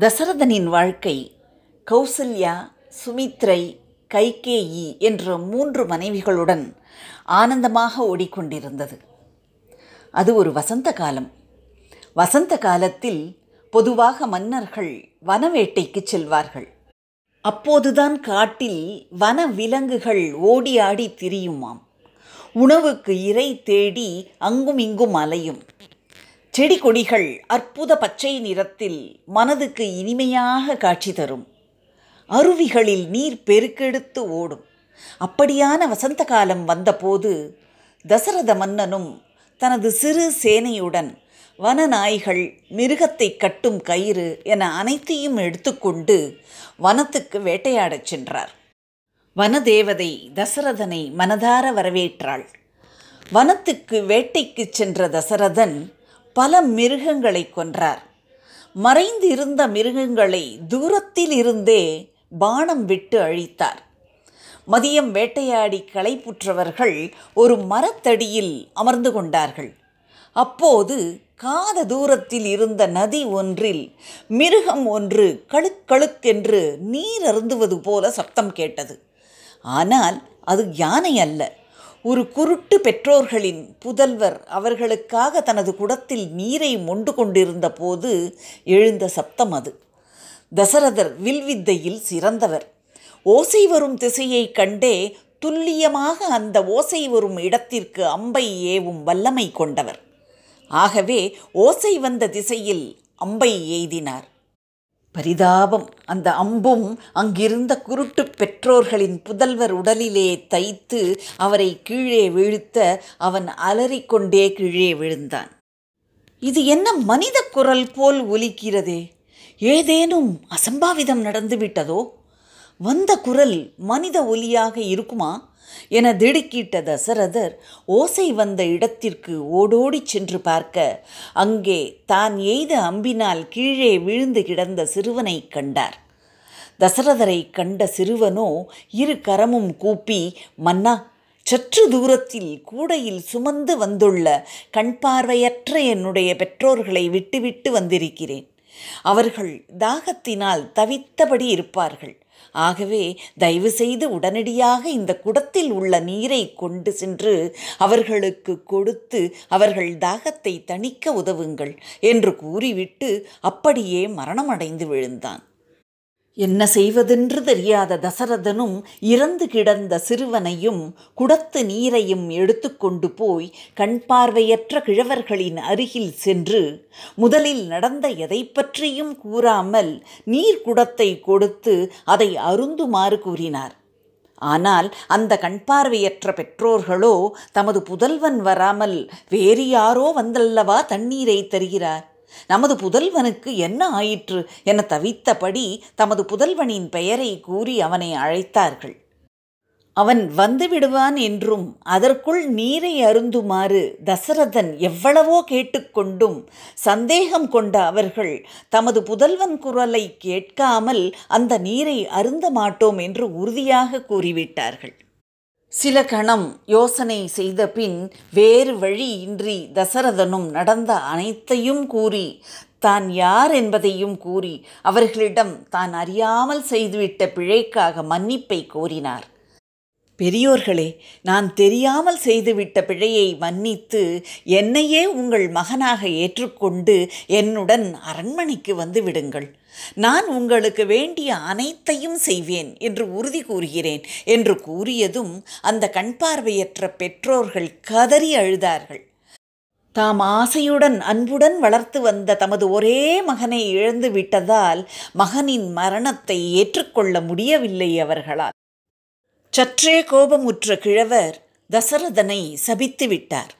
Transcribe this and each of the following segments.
தசரதனின் வாழ்க்கை கௌசல்யா சுமித்ரை கைகேயி என்ற மூன்று மனைவிகளுடன் ஆனந்தமாக ஓடிக்கொண்டிருந்தது. அது ஒரு வசந்த காலம். வசந்த காலத்தில் பொதுவாக மன்னர்கள் வனவேட்டைக்கு செல்வார்கள். அப்போதுதான் காட்டில் வன விலங்குகள் ஓடி ஆடி திரியுமாம். உணவுக்கு இறை தேடி அங்கும் இங்கும் அலையும். செடி கொடிகள் அற்புத பச்சை நிறத்தில் மனதுக்கு இனிமையாக காட்சி தரும். அருவிகளில் நீர் பெருக்கெடுத்து ஓடும். அப்படியான வசந்த காலம் வந்தபோது தசரத மன்னனும் தனது சிறு சேனையுடன் வனநாய்கள் மிருகத்தை கட்டும் கயிறு என அனைத்தையும் எடுத்துக்கொண்டு வனத்துக்கு வேட்டையாடச் சென்றார். வனதேவதை தசரதனை மனதார வரவேற்றாள். வனத்துக்கு வேட்டைக்கு சென்ற தசரதன் பல மிருகங்களை கொன்றார். மறைந்து இருந்த மிருகங்களை தூரத்தில் இருந்தே பானம் விட்டு அழித்தார். மதியம் வேட்டையாடி களைப்புற்றவர்கள் ஒரு மரத்தடியில் அமர்ந்து கொண்டார்கள். அப்போது காத தூரத்தில் இருந்த நதி ஒன்றில் மிருகம் ஒன்று கழுக்கழுக்கென்று நீர் அருந்துவது போல சப்தம் கேட்டது. ஆனால் அது யானை அல்ல. ஒரு குருட்டு பெற்றோர்களின் புதல்வர் அவர்களுக்காக தனது குடத்தில் நீரை மொண்டு கொண்டிருந்த போது எழுந்த சப்தம் அது. தசரதர் வில்வித்தையில் சிறந்தவர். ஓசை வரும் திசையை கண்டே துல்லியமாக அந்த ஓசை வரும் இடத்திற்கு அம்பை ஏவும் வல்லமை கொண்டவர். ஆகவே ஓசை வந்த திசையில் அம்பை எய்தினார். பரிதாபம். அந்த அம்பும் அங்கிருந்த குருட்டு பெற்றோர்களின் புதல்வர் உடலிலே தைத்து அவரை கீழே வீழ்த்த அவன் அலறிக்கொண்டே கீழே விழுந்தான். இது என்ன மனித குரல் போல் ஒலிக்கிறதே? ஏதேனும் அசம்பாவிதம் நடந்துவிட்டதோ? வந்த குரல் மனித ஒலியாக இருக்குமா? என திடுக்கிட்ட தசரதர் ஓசை வந்த இடத்திற்கு ஓடோடி சென்று பார்க்க அங்கே தான் எய்த அம்பினால் கீழே விழுந்து கிடந்த சிறுவனை கண்டார். தசரதரை கண்ட சிறுவனோ இரு கரமும் கூப்பி மன்னா சற்று தூரத்தில் கூடையில் சுமந்து வந்துள்ள கண் பார்வையற்ற என்னுடைய பெற்றோர்களை விட்டுவிட்டு வந்திருக்கிறேன். அவர்கள் தாகத்தினால் தவித்தபடி இருப்பார்கள். ஆகவே தயவு செய்து உடனடியாக இந்த குடத்தில் உள்ள நீரை கொண்டு சென்று அவர்களுக்கு கொடுத்து அவர்கள் தாகத்தை தணிக்க உதவுங்கள் என்று கூறிவிட்டு அப்படியே மரணமடைந்து விழுந்தான். என்ன செய்வதென்று தெரியாத தசரதனும் இறந்து கிடந்த சிறுவனையும் குடத்து நீரையும் எடுத்துக்கொண்டு போய் கண் பார்வையற்ற கிழவர்களின் அருகில் சென்று முதலில் நடந்த எதை பற்றியும் கூறாமல் நீர் குடத்தை கொடுத்து அதை அருந்துமாறு கூறினார். ஆனால் அந்த கண்பார்வையற்ற பெற்றோர்களோ தமது புதல்வன் வராமல் வேறு யாரோ வந்தல்லவா தண்ணீரை தருகிறார்? நமது புதல்வனுக்கு என்ன ஆயிற்று என தவித்தபடி தமது புதல்வனின் பெயரை கூறி அவனை அழைத்தார்கள். அவன் வந்துவிடுவான் என்றும் அதற்குள் நீரை அருந்துமாறு தசரதன் எவ்வளவோ கேட்டுக்கொண்டும் சந்தேகம் கொண்ட அவர்கள் தமது புதல்வன் குரலை கேட்காமல் அந்த நீரை அருந்த மாட்டோம் என்று உறுதியாக கூறிவிட்டார்கள். சில கணம் யோசனை செய்த பின் வேறு வழியின்றி தசரதனும் நடந்த அனைத்தையும் கூறி தான் யார் என்பதையும் கூறி அவர்களிடம் தான் அறியாமல் செய்துவிட்ட பிழைக்காக மன்னிப்பை கோரினார். பெரியோர்களே நான் தெரியாமல் செய்துவிட்ட பிழையை மன்னித்து என்னையே உங்கள் மகனாக ஏற்றுக்கொண்டு என்னுடன் அரண்மனைக்கு வந்து விடுங்கள். நான் உங்களுக்கு வேண்டிய அனைத்தையும் செய்வேன் என்று உறுதி கூறுகிறேன் என்று கூறியதும் அந்த கண்பார்வையற்ற பெற்றோர்கள் கதறி அழுதார்கள். தாம் ஆசையுடன் அன்புடன் வளர்த்து வந்த தமது ஒரே மகனை இழந்து விட்டதால் மகனின் மரணத்தை ஏற்றுக்கொள்ள முடியவில்லை அவர்களால். சற்றே கோபமுற்ற கிழவர் தசரதனை சபித்து விட்டார்.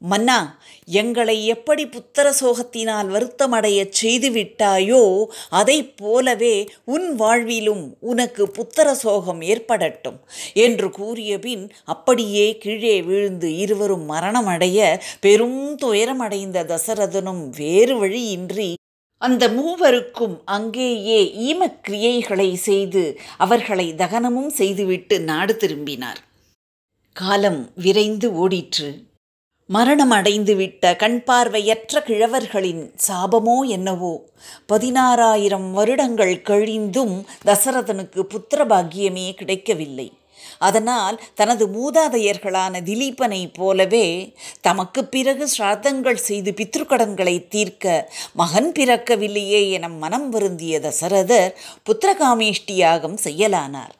மன்னா எங்களை எப்படி புத்திர சோகத்தினால் வருத்தமடையச் செய்து விட்டாயோ அதை போலவே உன் வாழ்விலும் உனக்கு புத்திர சோகம் ஏற்படட்டும் என்று கூறியபின் அப்படியே கீழே விழுந்து இருவரும் மரணமடைய பெரும் துயரமடைந்த தசரதனும் வேறு வழியின்றி அந்த மூவருக்கும் அங்கேயே ஈமக்கிரியைகளை செய்து அவர்களை தகனமும் செய்துவிட்டு நாடு திரும்பினார். காலம் விரைந்து ஓடிற்று. மரணம் அடைந்துவிட்ட கண் பார்வையற்ற கிழவர்களின் சாபமோ என்னவோ? பதினாறாயிரம் வருடங்கள் கழிந்தும் தசரதனுக்கு புத்திர பாக்கியமே கிடைக்கவில்லை. அதனால் தனது மூதாதையர்களான திலீபனை போலவே தமக்கு பிறகு சிராதங்கள் செய்து பித்ருக்கடன்களை தீர்க்க மகன் பிறக்கவில்லையே என மனம் வருந்திய தசரதர் புத்திரகாமேஷ்டியாகம் செய்யலானார்.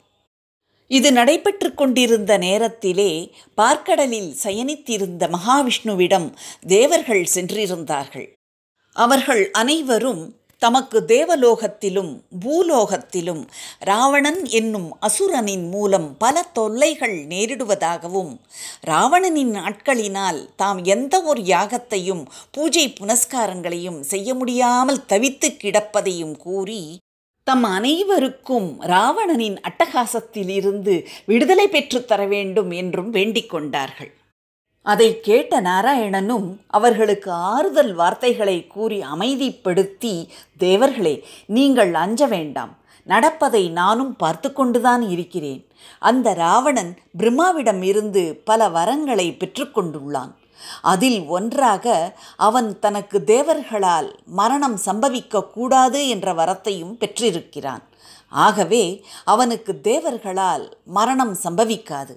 இது நடைபெற்று கொண்டிருந்த நேரத்திலே பார்க்கடலில் சயனித்திருந்த மகாவிஷ்ணுவிடம் தேவர்கள் சென்றிருந்தார்கள். அவர்கள் அனைவரும் தமக்கு தேவலோகத்திலும் பூலோகத்திலும் ராவணன் என்னும் அசுரனின் மூலம் பல தொல்லைகள் நேரிடுவதாகவும் ராவணனின் ஆட்களினால் தாம் எந்த ஒரு யாகத்தையும் பூஜை புனஸ்காரங்களையும் செய்ய முடியாமல் தவித்து கிடப்பதையும் கூறி தம் அனைவருக்கும் ராவணனின் அட்டகாசத்திலிருந்து விடுதலை பெற்றுத் தர வேண்டும் என்றும் வேண்டிக் கொண்டார்கள். அதை கேட்ட நாராயணனும் அவர்களுக்கு ஆறுதல் வார்த்தைகளை கூறி அமைதிப்படுத்தி தேவர்களே நீங்கள் அஞ்ச வேண்டாம். நடப்பதை நானும் பார்த்து கொண்டுதான் இருக்கிறேன். அந்த ராவணன் பிரம்மாவிடம் இருந்து பல வரங்களை பெற்றுக்கொண்டுள்ளான் அதில் ஒன்றாக அவன் தனக்கு தேவர்களால் மரணம் சம்பவிக்க கூடாது என்ற வரத்தையும் பெற்றிருக்கிறான். ஆகவே அவனுக்கு தேவர்களால் மரணம் சம்பவிக்காது.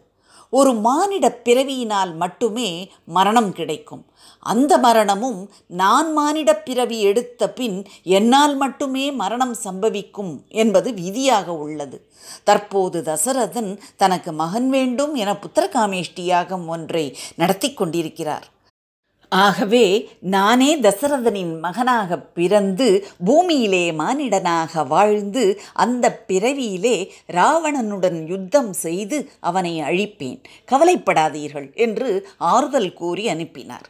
ஒரு மானிட பிறவியினால் மட்டுமே மரணம் கிடைக்கும். அந்த மரணமும் நான் மானிட பிறவி எடுத்த பின் என்னால் மட்டுமே மரணம் சம்பவிக்கும் என்பது விதியாக உள்ளது. தற்போது தசரதன் தனக்கு மகன் வேண்டும் என புத்திரகாமேஷ்டியாகம் ஒன்றை நடத்தி கொண்டிருக்கிறார். ஆகவே நானே தசரதனின் மகனாக பிறந்து பூமியிலே மானிடனாக வாழ்ந்து அந்த பிறவியிலே ராவணனுடன் யுத்தம் செய்து அவனை அழிப்பேன். கவலைப்படாதீர்கள் என்று ஆறுதல் கூறி அனுப்பினார்.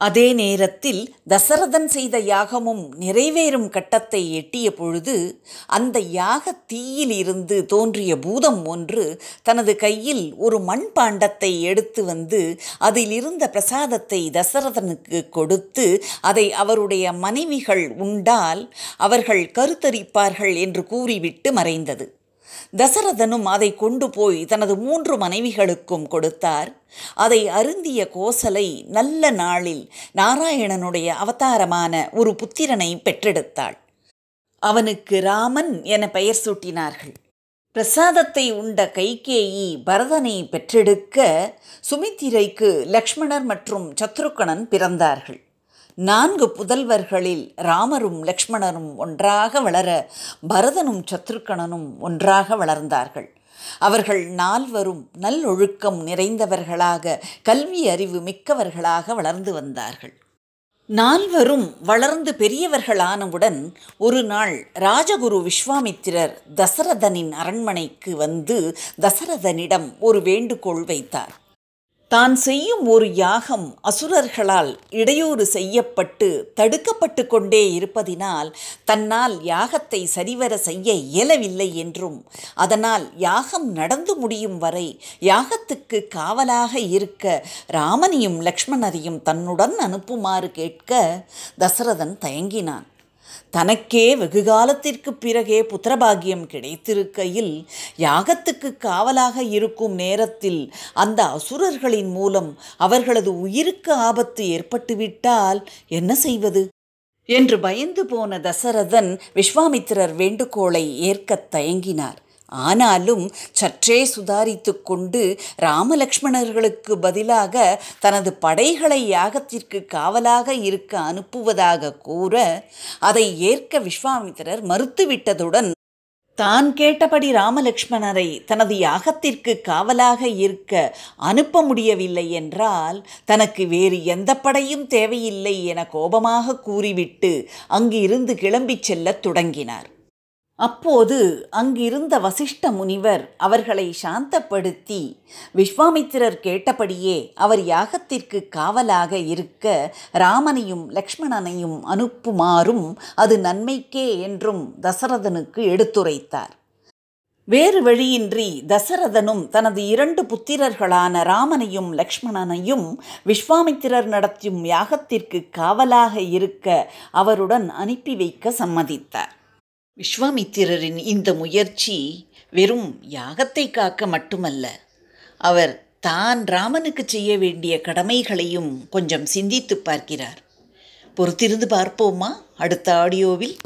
அதே நேரத்தில் தசரதன் செய்த யாகமும் நிறைவேறும் கட்டத்தை எட்டிய பொழுது அந்த யாக தீயிலிருந்து தோன்றிய பூதம் ஒன்று தனது கையில் ஒரு மண்பாண்டத்தை எடுத்து வந்து அதிலிருந்த பிரசாதத்தை தசரதனுக்கு கொடுத்து அதை அவருடைய மனைவிகள் உண்டால் அவர்கள் கருத்தரிப்பார்கள் என்று கூறிவிட்டு மறைந்தது. தசரதனும் அதை கொண்டு போய் தனது மூன்று மனைவிகளுக்கும் கொடுத்தார். அதை அருந்திய கோசலை நல்ல நாளில் நாராயணனுடைய அவதாரமான ஒரு புத்திரனை பெற்றெடுத்தாள். அவனுக்கு ராமன் என பெயர் சூட்டினார்கள். பிரசாதத்தை உண்ட கைகேயி பரதனை பெற்றெடுக்க சுமித்திரைக்கு லக்ஷ்மணர் மற்றும் சத்ருக்கணன் பிறந்தார்கள். நான்கு புதல்வர்களில் ராமரும் லக்ஷ்மணரும் ஒன்றாக வளர பரதனும் சத்ருக்கணனும் ஒன்றாக வளர்ந்தார்கள். அவர்கள் நால்வரும் நல்லொழுக்கம் நிறைந்தவர்களாக கல்வி அறிவு மிக்கவர்களாக வளர்ந்து வந்தார்கள். நால்வரும் வளர்ந்து பெரியவர்களானவுடன் ஒரு நாள் ராஜகுரு விஸ்வாமித்திரர் தசரதனின் அரண்மனைக்கு வந்து தசரதனிடம் ஒரு வேண்டுகோள் வைத்தார். தான் செய்யும் ஒரு யாகம் அசுரர்களால் இடையூறு செய்யப்பட்டு தடுக்கப்பட்டு கொண்டே இருப்பதினால் தன்னால் யாகத்தை சரிவர செய்ய இயலவில்லை என்றும் அதனால் யாகம் நடந்து முடியும் வரை யாகத்துக்கு காவலாக இருக்க ராமனையும் லக்ஷ்மணரையும் தன்னுடன் அனுப்புமாறு கேட்க தசரதன் தயங்கினான். தனக்கே வெகு காலத்திற்கு பிறகே புத்திரபாகியம் கிடைத்திருக்கையில் யாகத்துக்கு காவலாக இருக்கும் நேரத்தில் அந்த அசுரர்களின் மூலம் அவர்களது உயிருக்கு ஆபத்து ஏற்பட்டுவிட்டால் என்ன செய்வது? என்று பயந்து போன தசரதன் விஸ்வாமித்திரர் வேண்டுகோளை ஏற்கத் தயங்கினார். ஆனாலும் சற்றே சுதாரித்து கொண்டு ராமலக்ஷ்மணர்களுக்கு பதிலாக தனது படைகளை யாகத்திற்கு காவலாக இருக்க அனுப்புவதாக கூற அதை ஏற்க விஸ்வாமித்திரர் மறுத்துவிட்டதுடன் தான் கேட்டபடி ராமலக்ஷ்மணரை தனது யாகத்திற்கு காவலாக இருக்க அனுப்ப முடியவில்லை என்றால் தனக்கு வேறு எந்த படையும் தேவையில்லை என கோபமாக கூறிவிட்டு அங்கிருந்து கிளம்பிச் செல்லத் தொடங்கினார். அப்போது அங்கிருந்த வசிஷ்ட முனிவர் அவர்களை சாந்தப்படுத்தி விஸ்வாமித்திரர் கேட்டபடியே அவர் யாகத்திற்கு காவலாக இருக்க ராமனையும் லக்ஷ்மணனையும் அனுப்புமாறும் அது நன்மைக்கே என்றும் தசரதனுக்கு எடுத்துரைத்தார். வேறு வழியின்றி தசரதனும் தனது இரண்டு புத்திரர்களான ராமனையும் லக்ஷ்மணனையும் விஸ்வாமித்திரர் நடத்தும் யாகத்திற்கு காவலாக இருக்க அவருடன் அனுப்பி வைக்க சம்மதித்தார். விஸ்வாமித்திரரின் இந்த முயற்சி வெறும் யாகத்தை காக்க மட்டுமல்ல. அவர் தான் ராமனுக்கு செய்ய வேண்டிய கடமைகளையும் கொஞ்சம் சிந்தித்து பார்க்கிறார். பொறுத்திருந்து பார்ப்போமா அடுத்த ஆடியோவில்?